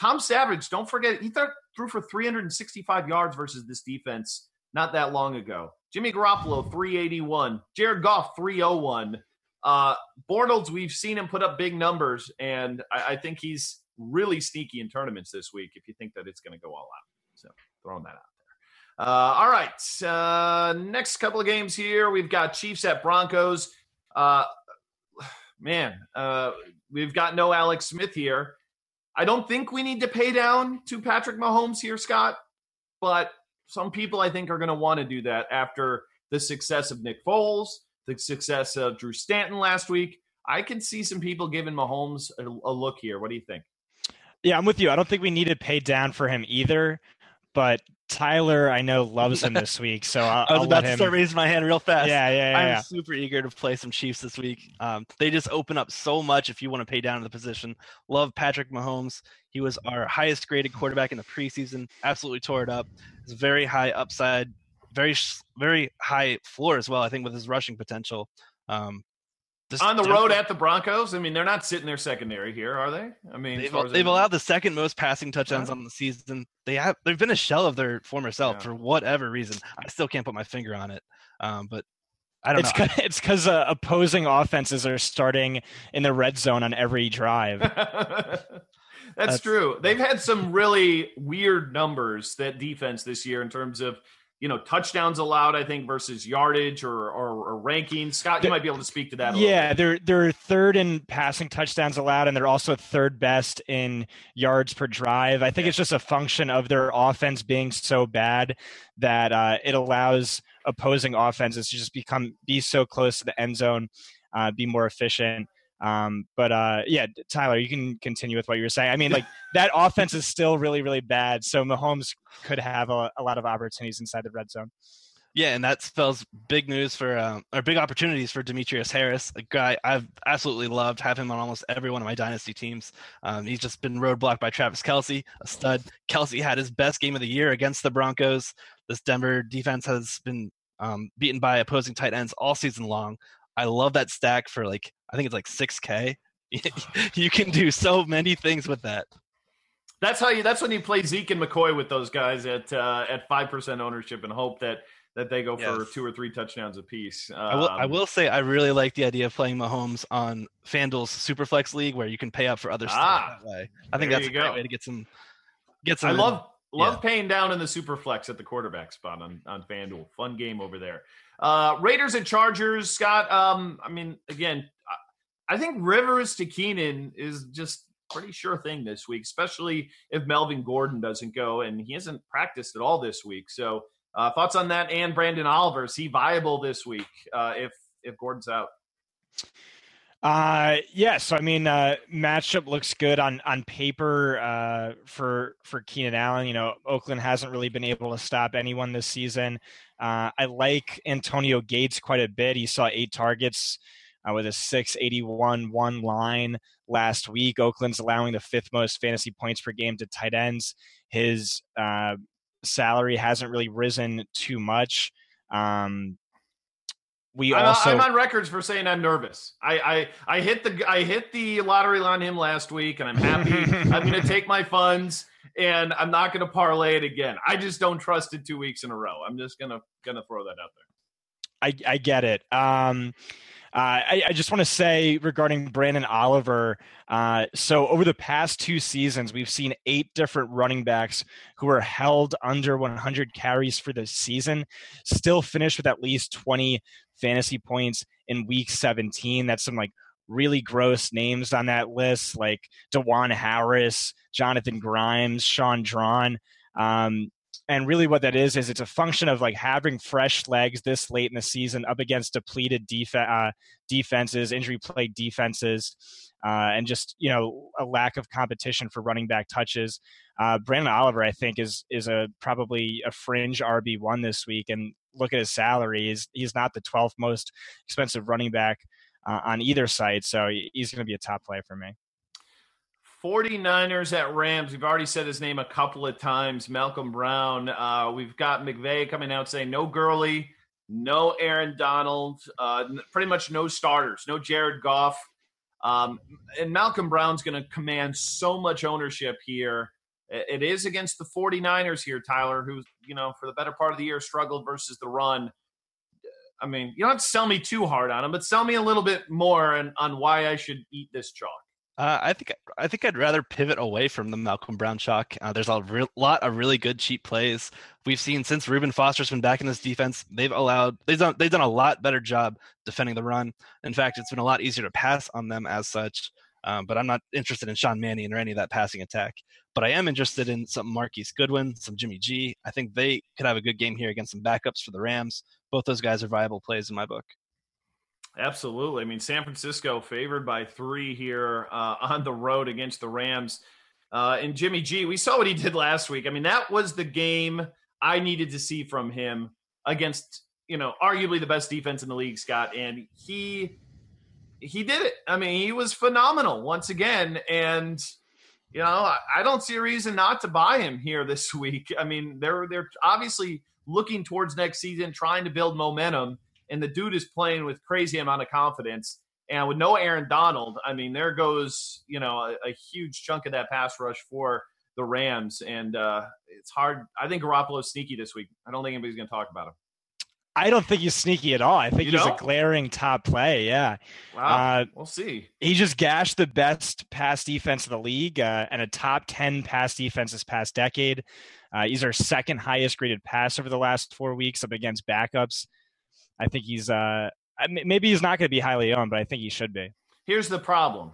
Tom Savage, don't forget, he threw for 365 yards versus this defense not that long ago. Jimmy Garoppolo, 381. Jared Goff, 301. Uh, Bortles, we've seen him put up big numbers, and I, I think he's really sneaky in tournaments this week if you think that it's going to go all out. So throwing that out there. Uh, all right. Uh, next couple of games here. We've got Chiefs at Broncos. Uh, [sighs] man, uh, we've got no Alex Smith here. I don't think we need to pay down to Patrick Mahomes here, Scott, but some people I think are going to want to do that after the success of Nick Foles, the success of Drew Stanton last week. I can see some people giving Mahomes a, a look here. What do you think? Yeah, I'm with you. I don't think we need to pay down for him either, but Tyler, I know loves him this [laughs] week, so I'll, i was I'll about to start raising my hand real fast. Yeah, yeah, yeah. I'm yeah. super eager to play some Chiefs this week. Um, they just open up so much if you want to pay down to the position. Love Patrick Mahomes. He was our highest graded quarterback in the preseason. Absolutely tore it up. It's very high upside, very very high floor as well. I think with his rushing potential. Um, This on the road at the Broncos. I mean, they're not sitting there secondary here, are they? I mean, They've, far as I they've allowed the second most passing touchdowns Yeah. on the season. They have they've been a shell of their former self Yeah. for whatever reason. I still can't put my finger on it. Um, but I don't It's know. [laughs] 'cause- it's because uh, opposing offenses are starting in the red zone on every drive. [laughs] That's, That's- true. They've had some really weird numbers that defense this year in terms of you know touchdowns allowed. I think versus yardage or or, or rankings. Scott, you might be able to speak to that. A little Yeah, they're they're third in passing touchdowns allowed, and they're also third best in yards per drive. I think it's just a function of their offense being so bad that uh, it allows opposing offenses to just become be so close to the end zone, uh, be more efficient. Um, but uh, yeah, Tyler, you can continue with what you were saying. I mean, like [laughs] that offense is still really, really bad. So Mahomes could have a, a lot of opportunities inside the red zone. Yeah, and that spells big news for um, or big opportunities for Demetrius Harris, a guy I've absolutely loved. Have him on almost every one of my dynasty teams. Um, he's just been roadblocked by Travis Kelce, a stud. Kelce had his best game of the year against the Broncos. This Denver defense has been um, beaten by opposing tight ends all season long. I love that stack for like I think it's like six K. [laughs] [sighs] you can do so many things with that. That's how you. That's when you play Zeke and McCoy with those guys at uh, at five percent ownership and hope that that they go for two or three touchdowns apiece. Um, I will. I will say I really like the idea of playing Mahomes on FanDuel's Superflex League, where you can pay up for other stuff Ah, that way. I think that's a you great way to get some. Get some. I love love Yeah. paying down in the super flex at the quarterback spot on on FanDuel. Fun game over there. Uh, Raiders and Chargers, Scott. Um, I mean, again, I- think Rivers to Keenan is just pretty sure thing this week, especially if Melvin Gordon doesn't go, and he hasn't practiced at all this week. So, uh, thoughts on that? And Branden Oliver is he viable this week uh, if if Gordon's out? Uh, yes. I mean, uh, matchup looks good on on paper uh, for for Keenan Allen. You know, Oakland hasn't really been able to stop anyone this season. Uh, I like Antonio Gates quite a bit. He saw eight targets uh, with a 681 one line last week. Oakland's allowing the fifth most fantasy points per game to tight ends. His uh, salary hasn't really risen too much. Um, we I'm, also I'm on records for saying I'm nervous. I, I I hit the I hit the lottery on him last week, and I'm happy. [laughs] I'm going to take my funds, and I'm not going to parlay it again. I just don't trust it two weeks in a row. I'm just gonna gonna throw that out there. I, I get it. Um, I, I just want to say regarding Branden Oliver. Uh, so over the past two seasons, we've seen eight different running backs who are held under 100 carries for the season, still finish with at least 20 fantasy points in Week 17. That's some like really gross names on that list, like DuJuan Harris, Jonathan Grimes, Shaun Draughn. Um, and really, what that is is it's a function of like having fresh legs this late in the season up against depleted def- uh, defenses, injury plagued defenses, uh, and just you know a lack of competition for running back touches. Uh, Branden Oliver, I think, is is a probably a fringe RB one this week, and look at his salary. He's he's not the 12th most expensive running back uh, on either side, so he's going to be a top play for me. 49ers at Rams. We've already said his name a couple of times. Malcolm Brown. Uh, we've got McVay coming out saying no Gurley, no Aaron Donald, uh, pretty much no starters, no Jared Goff. Um, and Malcolm Brown's going to command so much ownership here. It is against the 49ers here, Tyler, who, you know, for the better part of the year struggled versus the run. I mean, you don't have to sell me too hard on him, but sell me a little bit more on, on why I should eat this chalk. Uh, I think I think I'd rather pivot away from the Malcolm Brown shock. Uh, there's a re- lot of really good cheap plays we've seen since Reuben Foster's been back in this defense. They've allowed they've done they've done a lot better job defending the run. In fact, it's been a lot easier to pass on them as such. Um, but I'm not interested in Sean Mannion or any of that passing attack. But I am interested in some Marquise Goodwin, some Jimmy G. I think they could have a good game here against some backups for the Rams. Both those guys are viable plays in my book. Absolutely. I mean, San Francisco favored by three here uh, on the road against the Rams. Uh, and Jimmy G, we saw what he did last week. I mean, that was the game I needed to see from him against, you know, arguably the best defense in the league, Scott. And he he did it. I mean, he was phenomenal once again. And you know, I, I don't see a reason not to buy him here this [laughs] week. I mean, they're they're obviously looking towards next season, trying to build momentum and the dude is playing with crazy amount of confidence. And with no Aaron Donald, I mean, there goes you know a, a huge chunk of that pass rush for the Rams, and uh, it's hard. I think Garoppolo's sneaky this week. I don't think anybody's going to talk about him. I don't think he's sneaky at all. I think You he's don't? a glaring top play. Yeah. Wow, Uh, we'll see. He just gashed the best pass defense of the league uh, and a top 10 pass defense this past decade. Uh, he's our second highest graded pass over the last four weeks up against backups. I think he's, uh, maybe he's not going to be highly owned, but I think he should be. Here's the problem: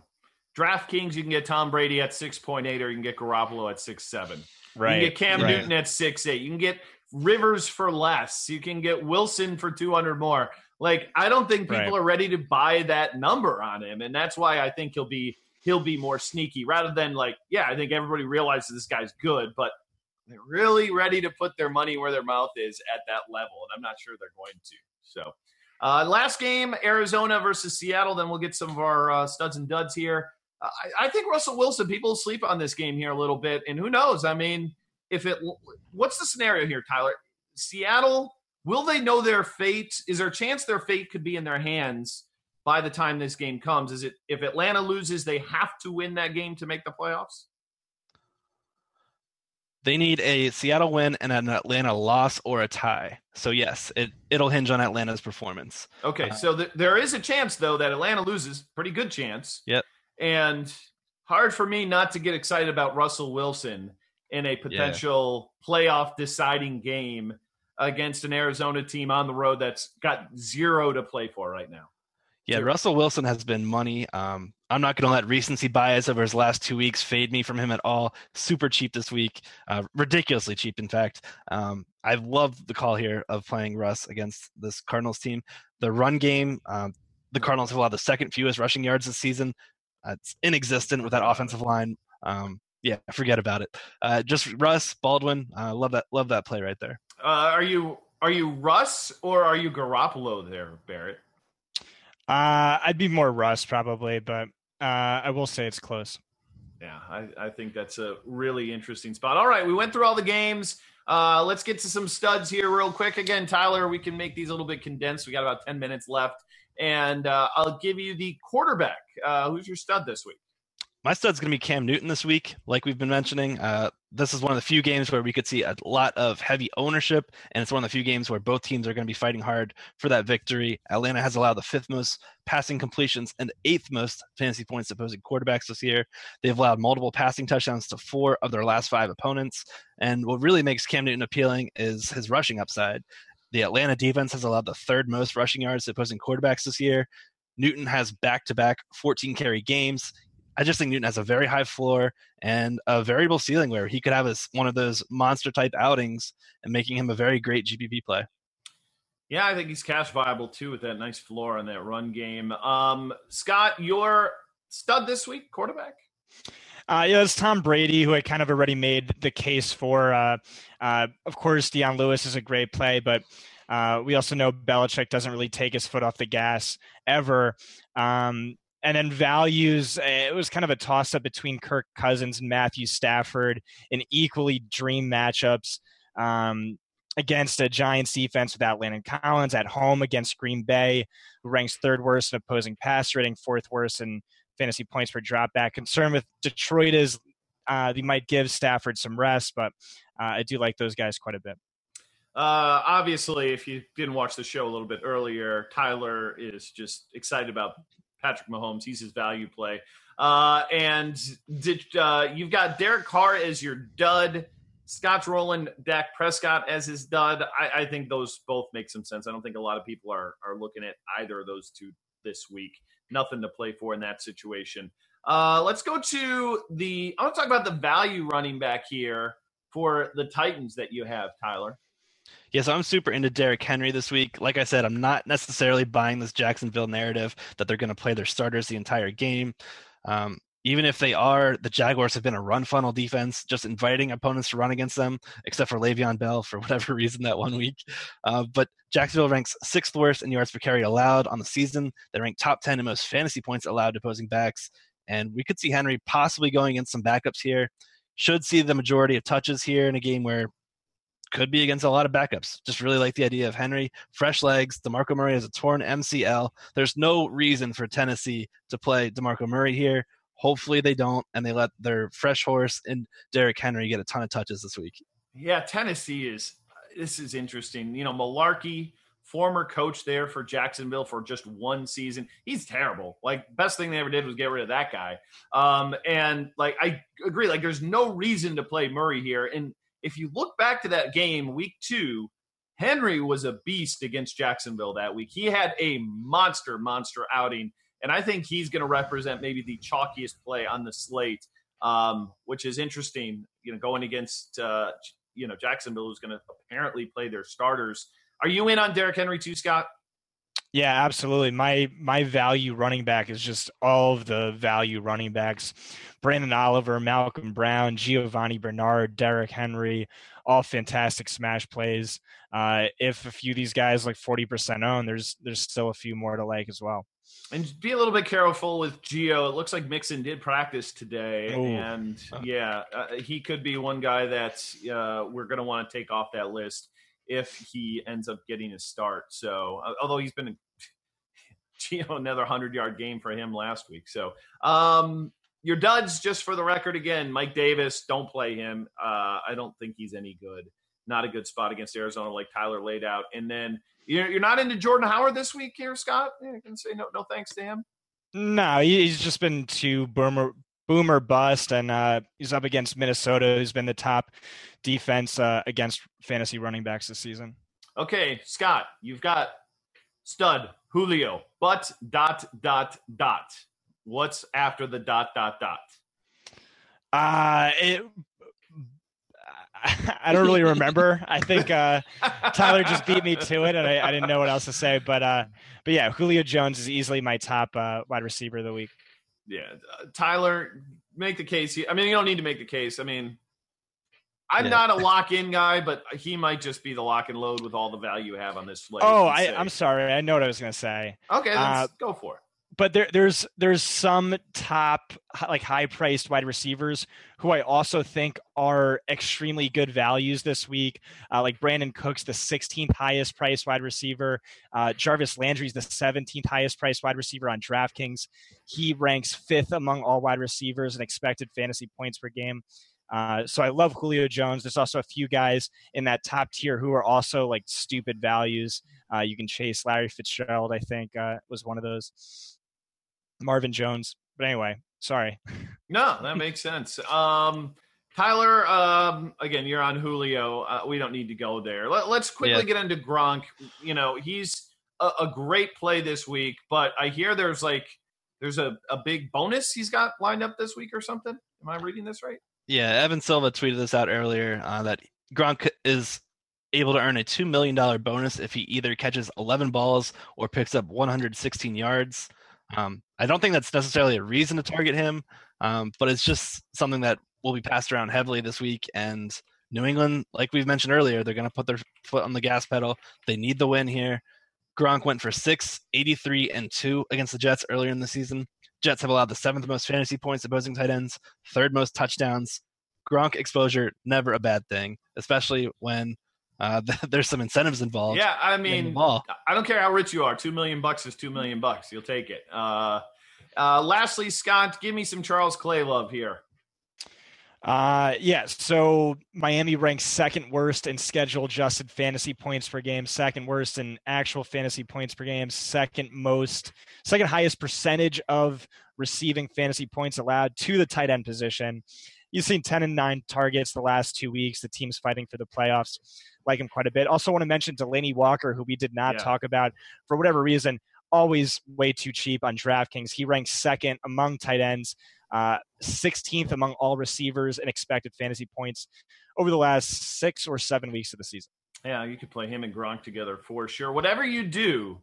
DraftKings, you can get Tom Brady at six point eight, or you can get Garoppolo at six seven. Right. You can get Cam right. Newton at six eight. You can get Rivers for less. You can get Wilson for two hundred more. Like I don't think people Right. are ready to buy that number on him, and that's why I think he'll be he'll be more sneaky rather than like yeah. I think everybody realizes this guy's good, but they're really ready to put their money where their mouth is at that level, and I'm not sure they're going to. So. Uh, last game, Arizona versus Seattle. Then we'll get some of our uh, studs and duds here. Uh, I, I think Russell Wilson. People sleep on this game here a little bit, and who knows? I mean, if it, what's the scenario here, Tyler? Seattle, will they know their fate? Is there a chance their fate could be in their hands by the time this game comes? Is it if Atlanta loses, they have to win that game to make the playoffs? They need a Seattle win and an Atlanta loss or a tie. So yes, it it'll hinge on Atlanta's performance. Okay, uh, so th- there is a chance though that Atlanta loses, pretty good chance. Yep. And hard for me not to get excited about Russell Wilson in a potential playoff deciding game against an Arizona team on the road that's got zero to play for right now. Yeah, Sure. Russell Wilson has been money. Um, I'm not going to let recency bias over his last two weeks fade me from him at all. Super cheap this week, uh, ridiculously cheap, in fact. Um, I love the call here of playing Russ against this Cardinals team. The run game, um, the Cardinals have allowed the second fewest rushing yards this season. Uh, it's inexistent with that offensive line. Um, yeah, forget about it. Uh, just Russ Baldwin. Uh, love that. Love that play right there. Uh, are you are you Russ or are you Garoppolo there, Barrett? Uh, I'd be more Russ probably, but uh, I will say it's close. Yeah, I, I think that's a really interesting spot. All right, we went through all the games. Uh, let's get to some studs here real quick. Again, Tyler, we can make these a little bit condensed. We got about 10 minutes left. And uh, I'll give you the quarterback. Uh, who's your stud this week? My stud's going to be Cam Newton this week, like we've been mentioning. Uh, this is one of the few games where we could see a lot of heavy ownership, and it's one of the few games where both teams are going to be fighting hard for that victory. Atlanta has allowed the fifth most passing completions and eighth most fantasy points to opposing quarterbacks this year. They've allowed multiple passing touchdowns to four of their last five opponents. And what really makes Cam Newton appealing is his rushing upside. The Atlanta defense has allowed the third most rushing yards to opposing quarterbacks this year. Newton has back to back 14 carry games. I just think Newton has a very high floor and a variable ceiling where he could have his, one of those monster type outings and making him a very great GPP play. Yeah, I think he's cash viable too with that nice floor on that run game. Um, Scott, your stud this week, quarterback? Uh, yeah, it's Tom Brady, who I kind of already made the case for. Uh, uh, of course, Dion Lewis is a great play, but uh, we also know Belichick doesn't really take his foot off the gas ever. Um, and then values, uh, it was kind of a toss up between Kirk Cousins and Matthew Stafford in equally dream matchups. Um, against a Giants defense without Landon Collins at home against Green Bay, who ranks third worst in opposing pass rating, fourth worst in fantasy points per dropback. Concern with Detroit is uh, they might give Stafford some rest, but uh, I do like those guys quite a bit. Uh, obviously, if you didn't watch the show a little bit earlier, Tyler is just excited about Patrick Mahomes. He's his value play. Uh, and did, uh, you've got Derek Carr as your dud. Scott's rolling Dak Prescott as his dud. I, I think those both make some sense. I don't think a lot of people are are looking at either of those two this week. Nothing to play for in that situation. Uh, let's go to the. I want to talk about the value running back here for the Titans that you have, Tyler. Yes, I'm super into Derrick Henry this week. Like I said, I'm not necessarily buying this Jacksonville narrative that they're going to play their starters the entire game. Um, even if they are, the Jaguars have been a run funnel defense, just inviting opponents to run against them, except for Le'Veon Bell for [laughs] whatever reason that one week. Uh, but Jacksonville ranks sixth worst in yards per carry allowed on the season. They rank top 10 in most fantasy points allowed to opposing backs. And we could see Henry possibly going against some backups here. Should see the majority of touches here in a game where could be against a lot of backups. Just really like the idea of Henry, fresh legs. DeMarco Murray has a torn MCL. There's no reason for Tennessee to play DeMarco Murray here. Hopefully they don't, and they let their fresh horse and Derrick Henry get a ton of touches this week. Yeah, Tennessee is this is interesting. You know, Mularkey, former coach there for Jacksonville for just one season. He's terrible. Like best thing they ever did was get rid of that guy. Um, and like I agree, like there's no reason to play Murray here. And if you look back to that game, week two, Henry was a beast against Jacksonville that week. He had a monster, monster outing. And I think he's going to represent maybe the chalkiest play on the slate, um, which is interesting. You know, going against uh, you know Jacksonville, who's going to apparently play their starters. Are you in on Derrick Henry too, Scott? Yeah, absolutely. My my value running back is just all of the value running backs. Branden Oliver, Malcolm Brown, Giovani Bernard, Derrick Henry, all fantastic smash plays. Uh, if a few of these guys like forty percent own, there's there's still a few more to like as well. And be a little bit careful with Geo. It looks like Mixon did practice today, Ooh. and yeah, uh, he could be one guy that uh, we're going to want to take off that list if he ends up getting a start. So, uh, although he's been Geo [laughs] another hundred yard game for him last week. So, um, your duds, just for the record, again, Mike Davis, don't play him. Uh, I don't think he's any good. Not a good spot against Arizona, like Tyler laid out. And then you're, you're not into Jordan Howard this week here, Scott? You can say no, no thanks to him. No, he's just been too boomer boomer bust, and uh, he's up against Minnesota, who's been the top defense uh, against fantasy running backs this season. Okay, Scott, you've got stud Julio, but dot dot dot. What's after the dot dot dot? Uh, it [laughs] I don't really remember. I think uh, Tyler just beat me to it, and I, I, didn't know what else to say. But uh, but yeah, Julio Jones is easily my top uh, wide receiver of the week. Yeah, uh, Tyler, make the case. I mean, you don't need to make the case. I mean, I'm yeah. not a lock in guy, but he might just be the lock and load with all the value you have on this slate. Oh, I, am sorry. I know what I was going to say. Okay, let's uh, go for it but there, there's there's some top like high priced wide receivers who I also think are extremely good values this week. Uh, like Brandin Cooks, the 16th highest priced wide receiver. Uh, Jarvis Landry's the 17th highest priced wide receiver on DraftKings. He ranks fifth among all wide receivers in expected fantasy points per game. Uh, so I love Julio Jones. There's also a few guys in that top tier who are also like stupid values. Uh, you can chase Larry Fitzgerald. I think uh, was one of those. Marvin Jones. But anyway, sorry. No, that makes sense. Um, Tyler, um, again, you're on Julio. Uh, we don't need to go there. Let, us quickly yeah. get into Gronk. You know, he's a, a, great play this week, but I hear there's like there's a, a big bonus he's got lined up this week or something. Am I reading this right? Yeah, Evan Silva tweeted this out earlier uh, that Gronk is able to earn a $2 million bonus if he either catches 11 balls or picks up 116 yards. Um, I don't think that's necessarily a reason to target him, um, but it's just something that will be passed around heavily this week. And New England, like we've mentioned earlier, they're going to put their foot on the gas pedal. They need the win here. Gronk went for 6, 83, and 2 against the Jets earlier in the season. Jets have allowed the seventh most fantasy points opposing tight ends, third most touchdowns. Gronk exposure, never a bad thing, especially when uh, [laughs] there's some incentives involved. Yeah, I mean, I don't care how rich you are. Two million bucks is two million bucks. You'll take it. Uh, uh, lastly, Scott, give me some Charles Clay love here. Uh, yeah, so Miami ranks second worst in schedule adjusted fantasy points per game, second worst in actual fantasy points per game, second most, second highest percentage of receiving fantasy points allowed to the tight end position. You've seen 10 and 9 targets the last two weeks. The team's fighting for the playoffs like him quite a bit. Also, want to mention Delanie Walker, who we did not yeah. talk about for whatever reason. Always way too cheap on DraftKings. He ranks second among tight ends, uh, 16th among all receivers and expected fantasy points over the last six or seven weeks of the season. Yeah, you could play him and Gronk together for sure. Whatever you do,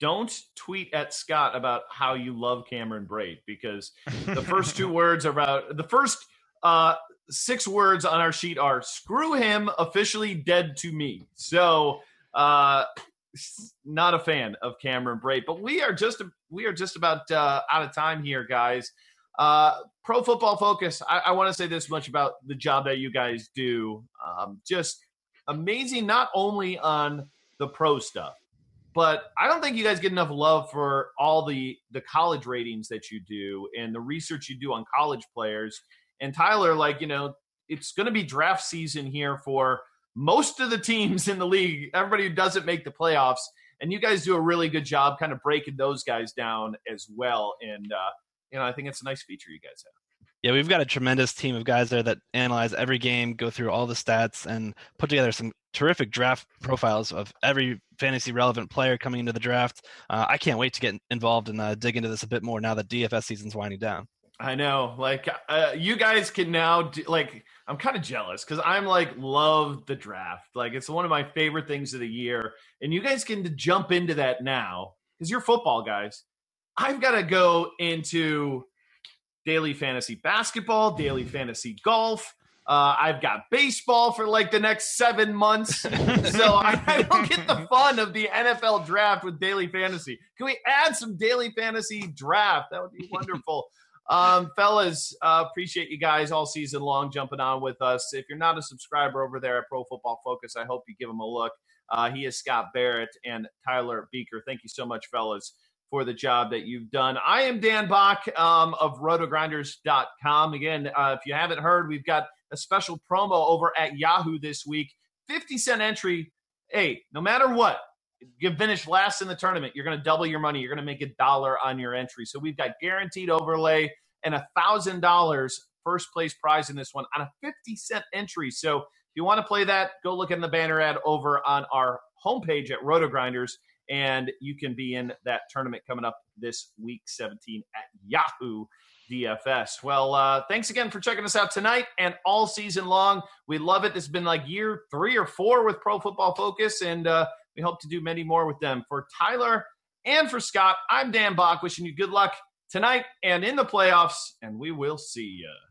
don't tweet at Scott about how you love Cameron Brate because the first two [laughs] words about the first uh, six words on our sheet are screw him officially dead to me so uh not a fan of cameron brate but we are just we are just about uh, out of time here guys uh pro football focus i, I want to say this much about the job that you guys do um just amazing not only on the pro stuff, but I don't think you guys get enough love for all the the college ratings that you do and the research you do on college players. And Tyler, like you know, it's going to be draft season here for most of the teams in the league. Everybody who doesn't make the playoffs, and you guys do a really good job kind of breaking those guys down as well. And uh, you know, I think it's a nice feature you guys have. Yeah, we've got a tremendous team of guys there that analyze every game, go through all the stats, and put together some terrific draft profiles of every fantasy relevant player coming into the draft. Uh, I can't wait to get involved and uh, dig into this a bit more now that DFS season's winding down. I know, like uh, you guys can now do, like. I'm kind of jealous because I'm like love the draft. Like it's one of my favorite things of the year, and you guys can jump into that now because you're football guys. I've got to go into daily fantasy basketball, daily fantasy golf. Uh, I've got baseball for like the next seven months. so [laughs] I, I, don't get the fun of the NFL draft with daily fantasy. Can we add some daily fantasy draft? That would be [laughs] wonderful. Um, fellas, uh, appreciate you guys all season long jumping on with us. If you're not a subscriber over there at Pro Football Focus, I hope you give them a look. Uh, he is Scott Barrett and Tyler Buecher. Thank you so much, fellas for the job that you've done. I am Dan Bach um, of rotogrinders.com. Again, uh, if you haven't heard, we've got a special promo over at Yahoo this week 50 cent entry. Hey, no matter what, you finish last in the tournament, you're going to double your money. You're going to make a dollar on your entry. So we've got guaranteed overlay and a thousand dollars first place prize in this one on a 50 cent entry. So if you want to play that, go look in the banner ad over on our homepage at RotoGrinders and you can be in that tournament coming up this week 17 at Yahoo DFS. Well, uh, thanks again for checking us out tonight and all season long. We love it. Has been like year three or four with Pro Football Focus, and uh, we hope to do many more with them. For Tyler and for Scott, I'm Dan Bach, wishing you good luck tonight and in the playoffs, and we will see you.